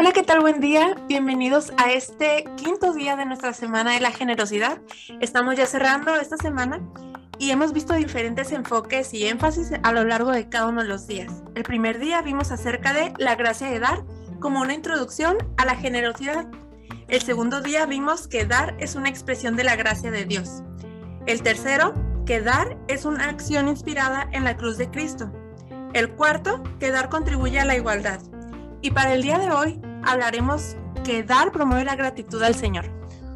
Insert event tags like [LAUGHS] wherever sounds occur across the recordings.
Hola, ¿qué tal? Buen día. Bienvenidos a este quinto día de nuestra Semana de la Generosidad. Estamos ya cerrando esta semana y hemos visto diferentes enfoques y énfasis a lo largo de cada uno de los días. El primer día vimos acerca de la gracia de dar como una introducción a la generosidad. El segundo día vimos que dar es una expresión de la gracia de Dios. El tercero, que dar es una acción inspirada en la cruz de Cristo. El cuarto, que dar contribuye a la igualdad. Y para el día de hoy hablaremos que dar promueve la gratitud al Señor.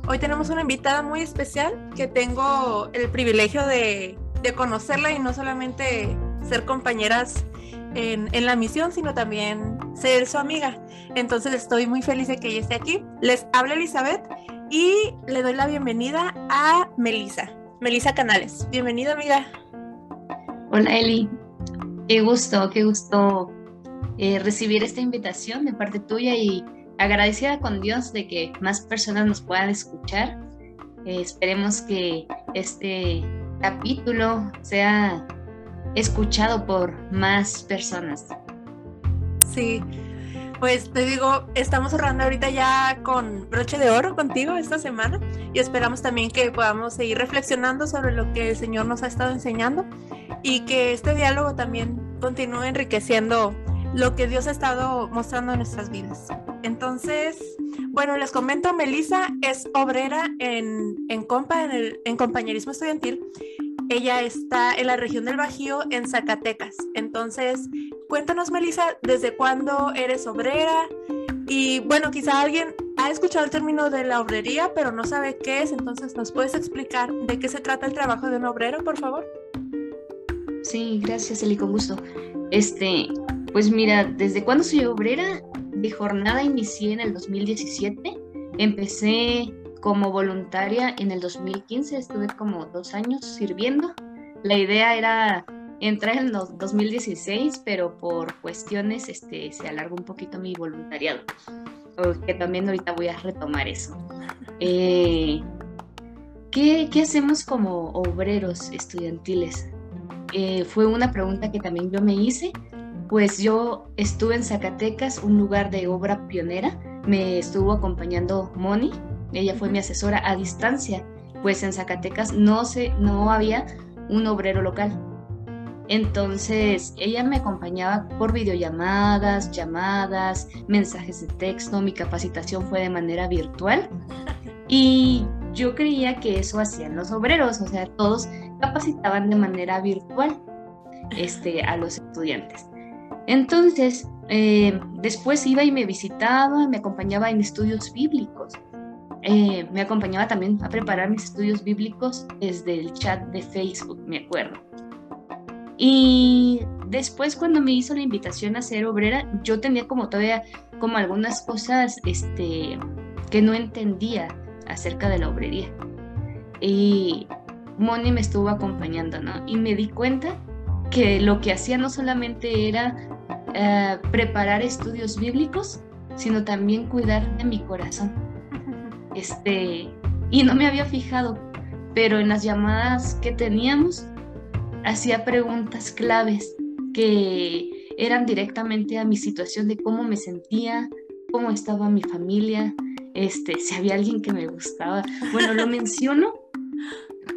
Hoy tenemos una invitada muy especial que tengo el privilegio de, conocerla y no solamente ser compañeras en, en, la misión, sino también ser su amiga. Entonces estoy muy feliz de que ella esté aquí. Les habla Elizabeth y le doy la bienvenida a Melisa. Melisa Canales. Bienvenida, amiga. Hola, Eli. Qué gusto, qué gusto eh, recibir esta invitación de parte tuya y agradecida con Dios de que más personas nos puedan escuchar. Eh, esperemos que este capítulo sea escuchado por más personas. Sí, pues te digo, estamos cerrando ahorita ya con broche de oro contigo esta semana y esperamos también que podamos seguir reflexionando sobre lo que el Señor nos ha estado enseñando y que este diálogo también continúe enriqueciendo lo que Dios ha estado mostrando en nuestras vidas. Entonces, bueno, les comento, Melissa es obrera en, en Compa, en, el, en compañerismo estudiantil. Ella está en la región del Bajío, en Zacatecas. Entonces, cuéntanos, Melissa, ¿desde cuándo eres obrera? Y bueno, quizá alguien ha escuchado el término de la obrería, pero no sabe qué es. Entonces, ¿nos puedes explicar de qué se trata el trabajo de un obrero, por favor? Sí, gracias, Eli, con gusto. Este, pues mira, ¿desde cuándo soy obrera? De jornada inicié en el 2017. Empecé como voluntaria en el 2015, estuve como dos años sirviendo. La idea era entrar en el 2016, pero por cuestiones este, se alargó un poquito mi voluntariado. Que también ahorita voy a retomar eso. Eh, ¿qué, ¿qué, hacemos como obreros estudiantiles? Eh, fue una pregunta que también yo me hice pues yo estuve en Zacatecas, un lugar de obra pionera. Me estuvo acompañando Moni, ella fue mi asesora a distancia, pues en Zacatecas no, se, no había un obrero local. Entonces ella me acompañaba por videollamadas, llamadas, mensajes de texto, mi capacitación fue de manera virtual y yo creía que eso hacían los obreros, o sea, todos capacitaban de manera virtual este, a los estudiantes. Entonces, eh, después iba y me visitaba, me acompañaba en estudios bíblicos. Eh, me acompañaba también a preparar mis estudios bíblicos desde el chat de Facebook, me acuerdo. Y después cuando me hizo la invitación a ser obrera, yo tenía como todavía como algunas cosas este, que no entendía acerca de la obrería. Y Moni me estuvo acompañando, ¿no? Y me di cuenta que lo que hacía no solamente era eh, preparar estudios bíblicos, sino también cuidar de mi corazón. Este, y no me había fijado, pero en las llamadas que teníamos hacía preguntas claves que eran directamente a mi situación de cómo me sentía, cómo estaba mi familia, este, si había alguien que me gustaba. Bueno, lo [LAUGHS] menciono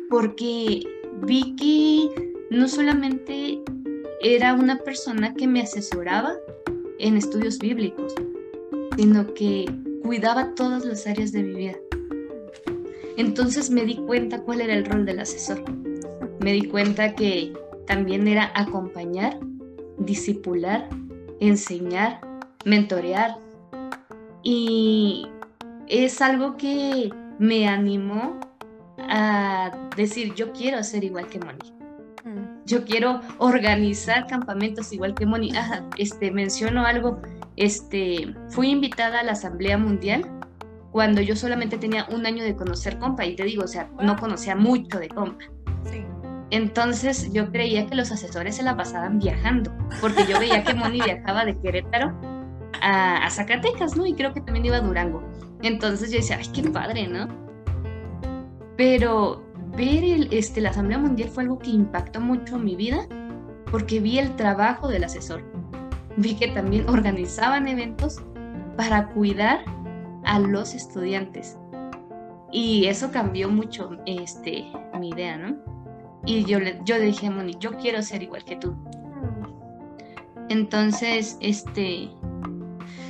porque vi que no solamente era una persona que me asesoraba en estudios bíblicos, sino que cuidaba todas las áreas de mi vida. Entonces me di cuenta cuál era el rol del asesor. Me di cuenta que también era acompañar, disipular, enseñar, mentorear. Y es algo que me animó a decir, yo quiero ser igual que Mónica yo quiero organizar campamentos igual que Moni. este, menciono algo, este, fui invitada a la Asamblea Mundial cuando yo solamente tenía un año de conocer compa y te digo, o sea, no conocía mucho de compa. Entonces yo creía que los asesores se la pasaban viajando, porque yo veía que Moni viajaba de Querétaro a, a, Zacatecas, ¿no? Y creo que también iba a Durango. Entonces yo decía, ay, qué padre, ¿no? Pero ver el, este, la Asamblea Mundial fue algo que impactó mucho mi vida porque vi el trabajo del asesor. Vi que también organizaban eventos para cuidar a los estudiantes. Y eso cambió mucho este, mi idea, ¿no? Y yo le, yo dije a Moni, yo quiero ser igual que tú. Entonces, este,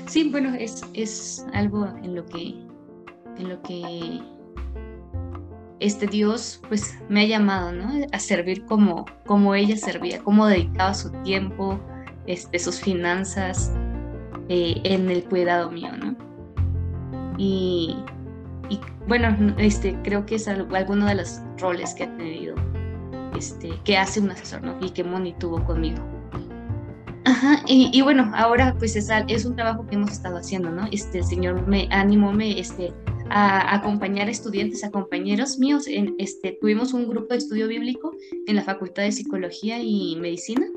sí, bueno, es, es algo en lo que, en lo que este Dios pues me ha llamado, ¿no? A servir como, como ella servía, como dedicaba su tiempo, este, sus finanzas eh, en el cuidado mío, ¿no? Y, y, bueno, este, creo que es alguno de los roles que ha tenido, este, que hace un asesor, ¿no? Y que Moni tuvo conmigo. Ajá, y, bueno, ahora pues es, es, un trabajo que hemos estado haciendo, ¿no? Este, el Señor me animó, me, este, a acompañar estudiantes, a compañeros míos. En, este, tuvimos un grupo de estudio bíblico en la Facultad de Psicología y Medicina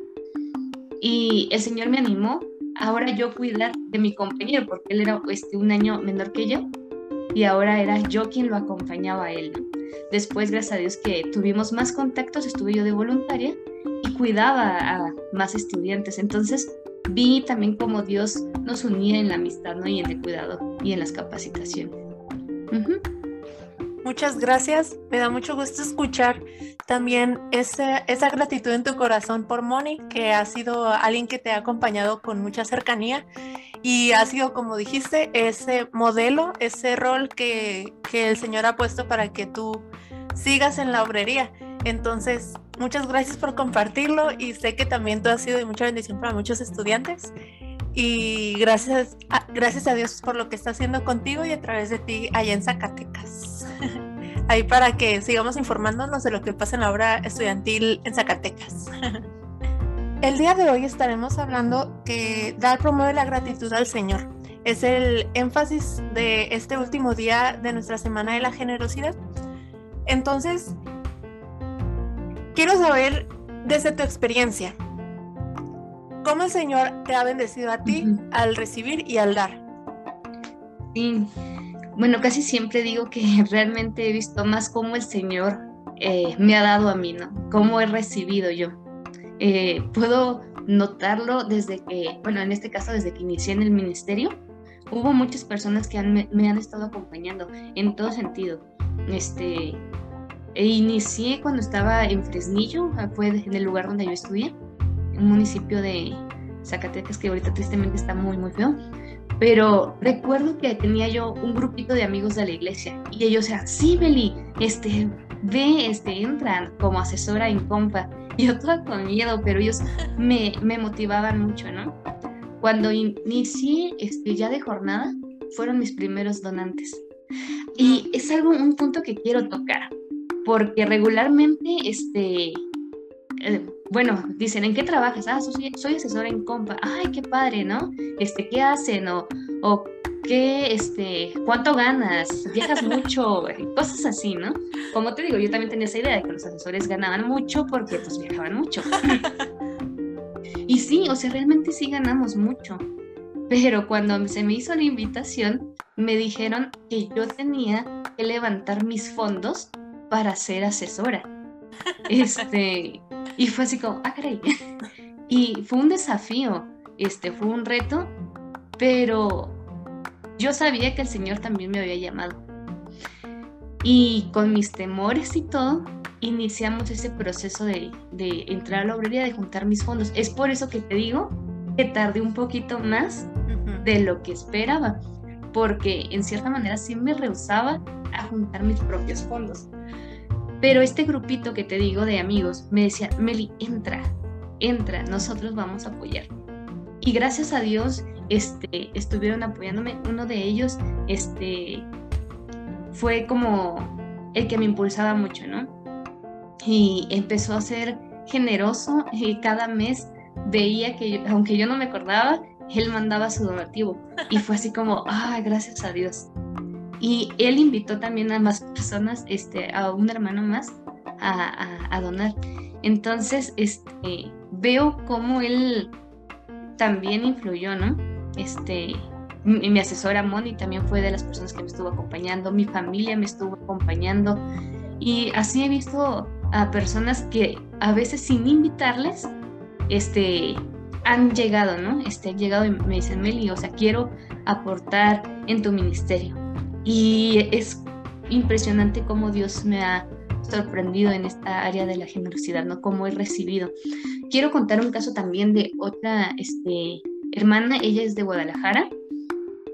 y el Señor me animó ahora yo cuidar de mi compañero porque él era este, un año menor que yo y ahora era yo quien lo acompañaba a él. Después, gracias a Dios que tuvimos más contactos, estuve yo de voluntaria y cuidaba a más estudiantes. Entonces vi también cómo Dios nos unía en la amistad ¿no? y en el cuidado y en las capacitaciones. Muchas gracias. Me da mucho gusto escuchar también esa, esa gratitud en tu corazón por Moni, que ha sido alguien que te ha acompañado con mucha cercanía y ha sido, como dijiste, ese modelo, ese rol que, que el Señor ha puesto para que tú sigas en la obrería. Entonces, muchas gracias por compartirlo y sé que también tú has sido de mucha bendición para muchos estudiantes y gracias a, gracias a Dios por lo que está haciendo contigo y a través de ti allá en Zacatecas. [LAUGHS] Ahí para que sigamos informándonos de lo que pasa en la obra estudiantil en Zacatecas. [LAUGHS] El día de hoy estaremos hablando que dar promueve la gratitud al Señor. Es el énfasis de este último día de nuestra Semana de la Generosidad. Entonces, quiero saber desde tu experiencia, ¿Cómo el Señor te ha bendecido a ti al recibir y al dar? Sí, bueno, casi siempre digo que [LAUGHS] realmente he visto más cómo el Señor eh, me ha dado a mí, ¿no? Cómo he recibido yo. Eh, puedo notarlo desde que, bueno, en este caso desde que inicié en el ministerio, hubo muchas personas que me, han estado acompañando en todo sentido. Este, e inicié cuando estaba en Fresnillo, fue en el lugar donde yo estudié un municipio de Zacatecas que ahorita tristemente está muy, muy feo. Pero recuerdo que tenía yo un grupito de amigos de la iglesia y ellos decían, sí, Beli, este, ve, este, entran como asesora en compa. Yo toda con miedo, pero ellos me, me motivaban mucho, ¿no? Cuando inicié este, ya de jornada, fueron mis primeros donantes. Y es algo, un punto que quiero tocar, porque regularmente, este, eh, bueno, dicen, ¿en qué trabajas? Ah, soy, soy asesora en compa. Ay, qué padre, ¿no? Este, ¿qué hacen? O, o ¿qué, este, cuánto ganas? ¿Viajas mucho? [LAUGHS] Cosas así, ¿no? Como te digo, yo también tenía esa idea de que los asesores ganaban mucho porque pues viajaban mucho. y sí, o sea, realmente sí ganamos mucho. Pero cuando se me hizo la invitación, me dijeron que yo tenía que levantar mis fondos para ser asesora. Este, y fue así como, ah, caray. [LAUGHS] Y fue un desafío, este, fue un reto, pero yo sabía que el Señor también me había llamado. Y con mis temores y todo, iniciamos ese proceso de, de entrar a la obrería, de juntar mis fondos. Es por eso que te digo que tardé un poquito más de lo que esperaba, porque en cierta manera sí me rehusaba a juntar mis propios fondos. Pero este grupito que te digo de amigos me decía, Meli, entra, entra, nosotros vamos a apoyar. Y gracias a Dios este, estuvieron apoyándome. Uno de ellos este, fue como el que me impulsaba mucho, ¿no? Y empezó a ser generoso y cada mes veía que, aunque yo no me acordaba, él mandaba su donativo. Y fue así como, ay, gracias a Dios. Y él invitó también a más personas, este, a un hermano más, a, donar. Entonces, este, veo cómo él también influyó, ¿no? Este, mi, mi, asesora Moni también fue de las personas que me estuvo acompañando, mi familia me estuvo acompañando y así he visto a personas que a veces sin invitarles, este, han llegado, ¿no? Este, han llegado y me dicen, Meli, o sea, quiero aportar en tu ministerio. Y es impresionante cómo Dios me ha sorprendido en esta área de la generosidad, ¿no? Cómo he recibido. Quiero contar un caso también de otra este, hermana, ella es de Guadalajara,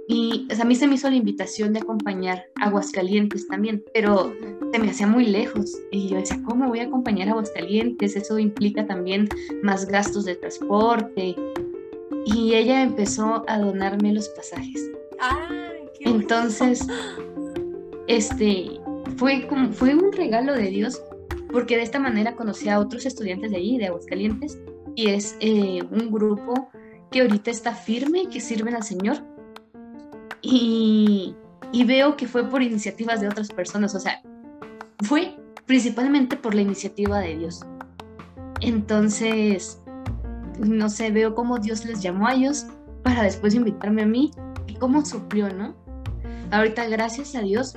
y a mí se me hizo la invitación de acompañar a Aguascalientes también, pero se me hacía muy lejos. Y yo decía, ¿cómo voy a acompañar a Aguascalientes? Eso implica también más gastos de transporte. Y ella empezó a donarme los pasajes. Entonces, este, fue, como, fue un regalo de Dios, porque de esta manera conocí a otros estudiantes de allí, de Aguascalientes, y es eh, un grupo que ahorita está firme, que sirven al Señor y, veo que fue por iniciativas de otras personas, o sea, fue principalmente por la iniciativa de Dios. Entonces, no sé, veo cómo Dios les llamó a ellos para después invitarme a mí y cómo suplió, ¿no? Ahorita, gracias a Dios,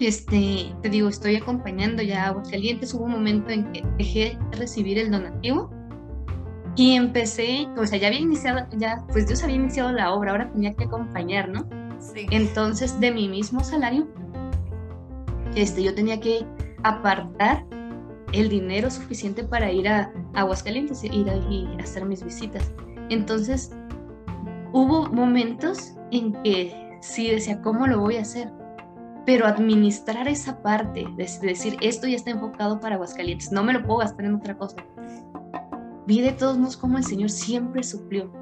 este, te digo, estoy acompañando ya a Aguascalientes. Hubo un momento en que dejé de recibir el donativo y empecé, o sea, ya había iniciado, ya, pues Dios había iniciado la obra, ahora tenía que acompañar, ¿no? Sí. Entonces, de mi mismo salario, este, yo tenía que apartar el dinero suficiente para ir a, Aguascalientes, ir a, y hacer mis visitas. Entonces, hubo momentos en que sí decía, ¿cómo lo voy a hacer? Pero administrar esa parte, de decir, esto ya está enfocado para Aguascalientes, no me lo puedo gastar en otra cosa vi de todos modos cómo el Señor siempre suplió.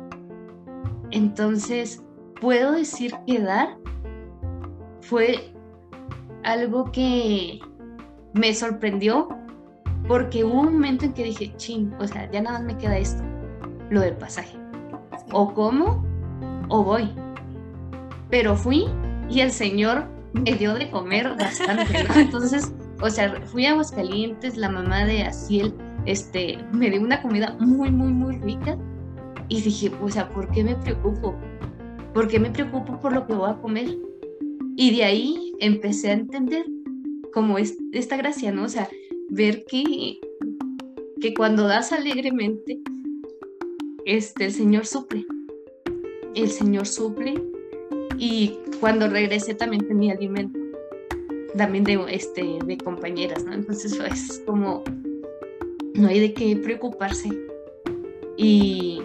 Entonces, puedo decir que dar fue algo que me sorprendió porque hubo un momento en que dije, ching, o sea, ya nada más me queda esto, lo del pasaje. O como o voy. Pero fui y el Señor me dio de comer bastante, [LAUGHS] Entonces, o sea, fui a Aguascalientes, la mamá de Asiel este, me dio una comida muy, muy, muy rica y dije, o sea, ¿por qué me preocupo? ¿Por qué me preocupo por lo que voy a comer? Y de ahí empecé a entender como es esta gracia, ¿no? O sea, ver que, que cuando das alegremente, este, el Señor suple. El Señor suple y cuando regresé también tenía alimento, también de, este, de compañeras, ¿no? Entonces es como no hay de qué preocuparse. Y,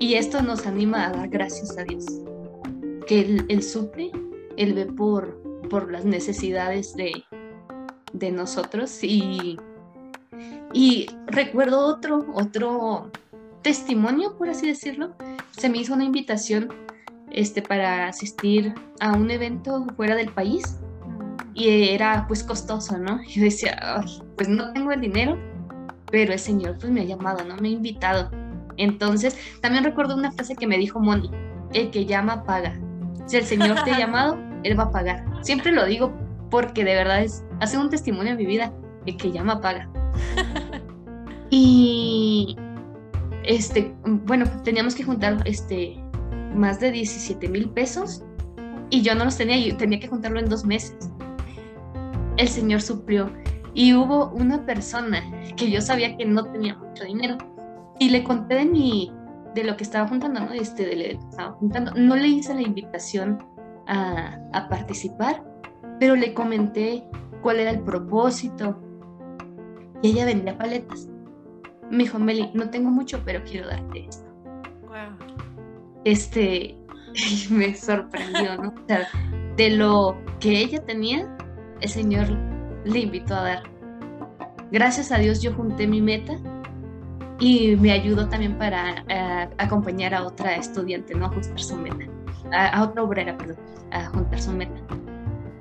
esto nos anima a dar gracias a Dios, que Él, él suple, Él ve por, por las necesidades de, de nosotros. Y, y recuerdo otro, otro testimonio, por así decirlo. Se me hizo una invitación este, para asistir a un evento fuera del país y era pues costoso, ¿no? [LAUGHS] Yo decía, pues no tengo el dinero, pero el Señor pues me ha llamado, ¿no? Me ha invitado. Entonces, también recuerdo una frase que me dijo Moni, el que llama paga. Si el Señor te ha llamado, [LAUGHS] Él va a pagar. Siempre lo digo porque de verdad es, hace un testimonio en mi vida, el que llama paga. [LAUGHS] Y, este, bueno, teníamos que juntar, este, más de 17 mil pesos y yo no los tenía, yo tenía que juntarlo en dos meses. El Señor suplió y hubo una persona que yo sabía que no tenía mucho dinero y le conté de mi de lo que estaba juntando, ¿no? Este, de, estaba juntando. No le hice la invitación a, a participar, pero le comenté cuál era el propósito. Y ella vendía paletas. Me dijo, Meli, no tengo mucho, pero quiero darte esto. Wow. Este, [LAUGHS] me sorprendió, ¿no? O sea, de lo que ella tenía, el Señor le invitó a dar. Gracias a Dios yo junté mi meta y me ayudó también para eh, acompañar a otra estudiante, ¿no? A juntar su meta, a, otra obrera, perdón, a juntar su meta.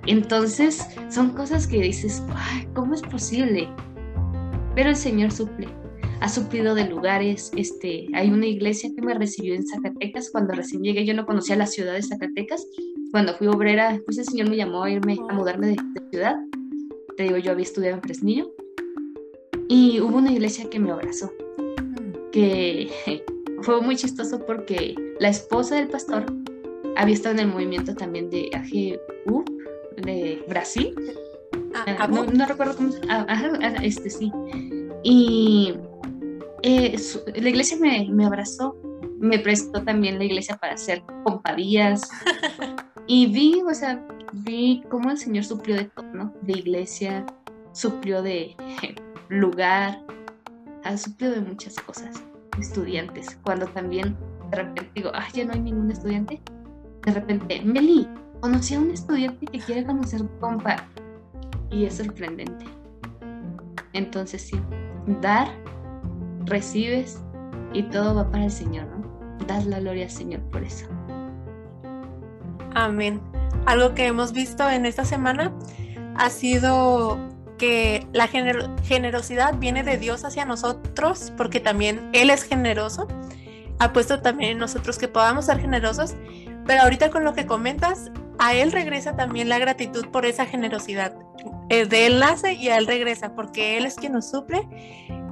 Entonces, son cosas que dices, ¿cómo es posible? Pero el Señor suple. Ha suplido de lugares, este, hay una iglesia que me recibió en Zacatecas cuando recién llegué, yo no conocía la ciudad de Zacatecas. Cuando fui obrera, pues el Señor me llamó a irme a mudarme de ciudad te digo, yo había estudiado en Fresnillo y hubo una iglesia que me abrazó, que [LAUGHS] fue muy chistoso porque la esposa del pastor había estado en el movimiento también de AGU de Brasil. Ah, no, recuerdo cómo. Ah, este sí. Y, eh, la iglesia me, me, abrazó, me prestó también la iglesia para hacer compadías [LAUGHS] y vi, o sea, vi cómo el Señor suplió de todo, ¿no? De iglesia, suplió de [LAUGHS] lugar, ha suplido de muchas cosas, estudiantes, cuando también de repente digo, ah, ya no hay ningún estudiante, de repente, Meli, conocí a un estudiante que quiere conocer compa y es sorprendente. Entonces sí, dar, recibes y todo va para el Señor, ¿no? Das la gloria al Señor por eso. Amén. Algo que hemos visto en esta semana ha sido que la generosidad viene de Dios hacia nosotros, porque también Él es generoso. Ha puesto también en nosotros que podamos ser generosos, pero ahorita con lo que comentas, a Él regresa también la gratitud por esa generosidad. Eh, de Él nace y Él regresa, porque Él es quien nos suple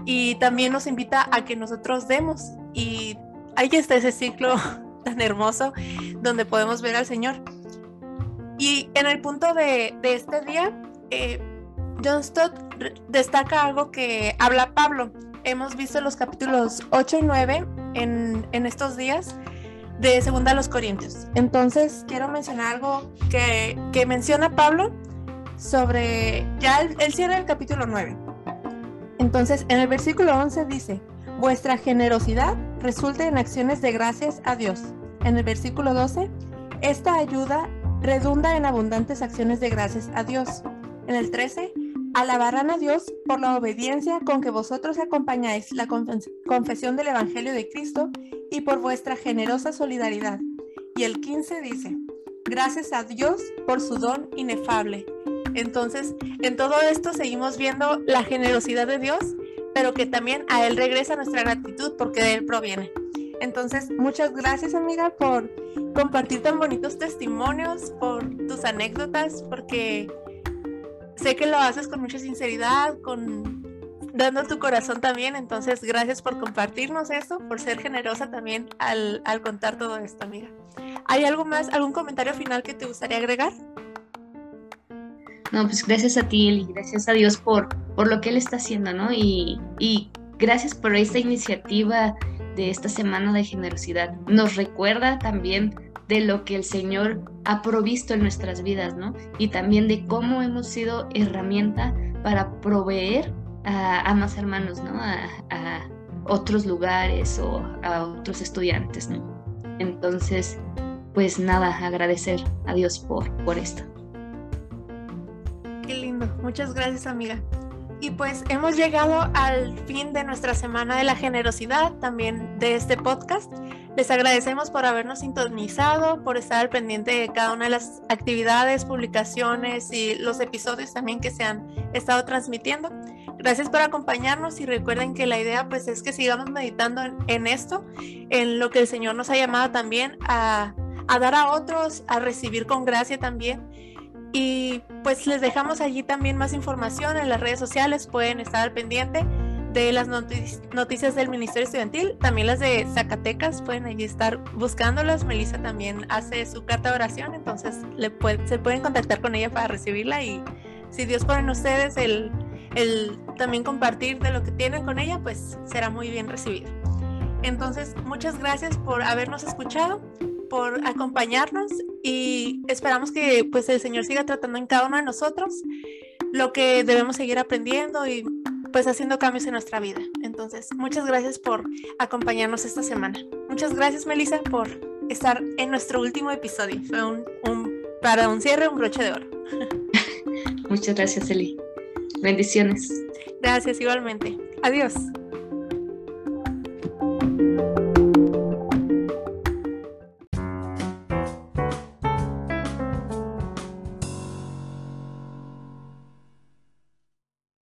y también nos invita a que nosotros demos. Y ahí está ese ciclo [LAUGHS] tan hermoso donde podemos ver al Señor. Y en el punto de, este día, eh, John Stott destaca algo que habla Pablo. Hemos visto los capítulos 8 y 9 en, en estos días de Segunda a los Corintios. Entonces, quiero mencionar algo que, que menciona Pablo sobre, ya cierra el capítulo 9. Entonces, en el versículo 11 dice, vuestra generosidad resulta en acciones de gracias a Dios. En el versículo 12, esta ayuda redunda en abundantes acciones de gracias a Dios. En el 13, alabarán a Dios por la obediencia con que vosotros acompañáis la confesión del Evangelio de Cristo y por vuestra generosa solidaridad. Y el 15 dice, gracias a Dios por su don inefable. Entonces, en todo esto seguimos viendo la generosidad de Dios, pero que también a Él regresa nuestra gratitud porque de Él proviene. Entonces, muchas gracias amiga por compartir tan bonitos testimonios, por tus anécdotas, porque sé que lo haces con mucha sinceridad, con dando tu corazón también. Entonces, gracias por compartirnos esto, por ser generosa también al, al contar todo esto, amiga. ¿Hay algo más, algún comentario final que te gustaría agregar? No, pues gracias a ti, Eli, gracias a Dios por, por lo que Él está haciendo, ¿no? Y, y gracias por esta iniciativa de esta semana de generosidad. Nos recuerda también de lo que el Señor ha provisto en nuestras vidas, ¿no? Y también de cómo hemos sido herramienta para proveer a, más hermanos, ¿no? A, otros lugares o a otros estudiantes, ¿no? Entonces, pues nada, agradecer a Dios por, por esto. Muchas gracias, amiga. Y pues hemos llegado al fin de nuestra semana de la generosidad, también de este podcast. Les agradecemos por habernos sintonizado, por estar al pendiente de cada una de las actividades, publicaciones y los episodios también que se han estado transmitiendo. Gracias por acompañarnos y recuerden que la idea pues es que sigamos meditando en, esto, en lo que el Señor nos ha llamado también a, a dar a otros, a recibir con gracia también y pues les dejamos allí también más información en las redes sociales, pueden estar al pendiente de las noticias del Ministerio Estudiantil, también las de Zacatecas, pueden allí estar buscándolas. Melissa también hace su carta de oración, entonces se pueden contactar con ella para recibirla y si Dios pone en ustedes el, el también compartir de lo que tienen con ella, pues será muy bien recibido. Entonces, muchas gracias por habernos escuchado por acompañarnos y esperamos que pues el Señor siga tratando en cada uno de nosotros lo que debemos seguir aprendiendo y pues haciendo cambios en nuestra vida. Entonces, muchas gracias por acompañarnos esta semana. Muchas gracias, Melissa, por estar en nuestro último episodio. Fue un, para un cierre, un broche de oro. [LAUGHS] muchas gracias, Eli. Bendiciones. Gracias, igualmente. Adiós.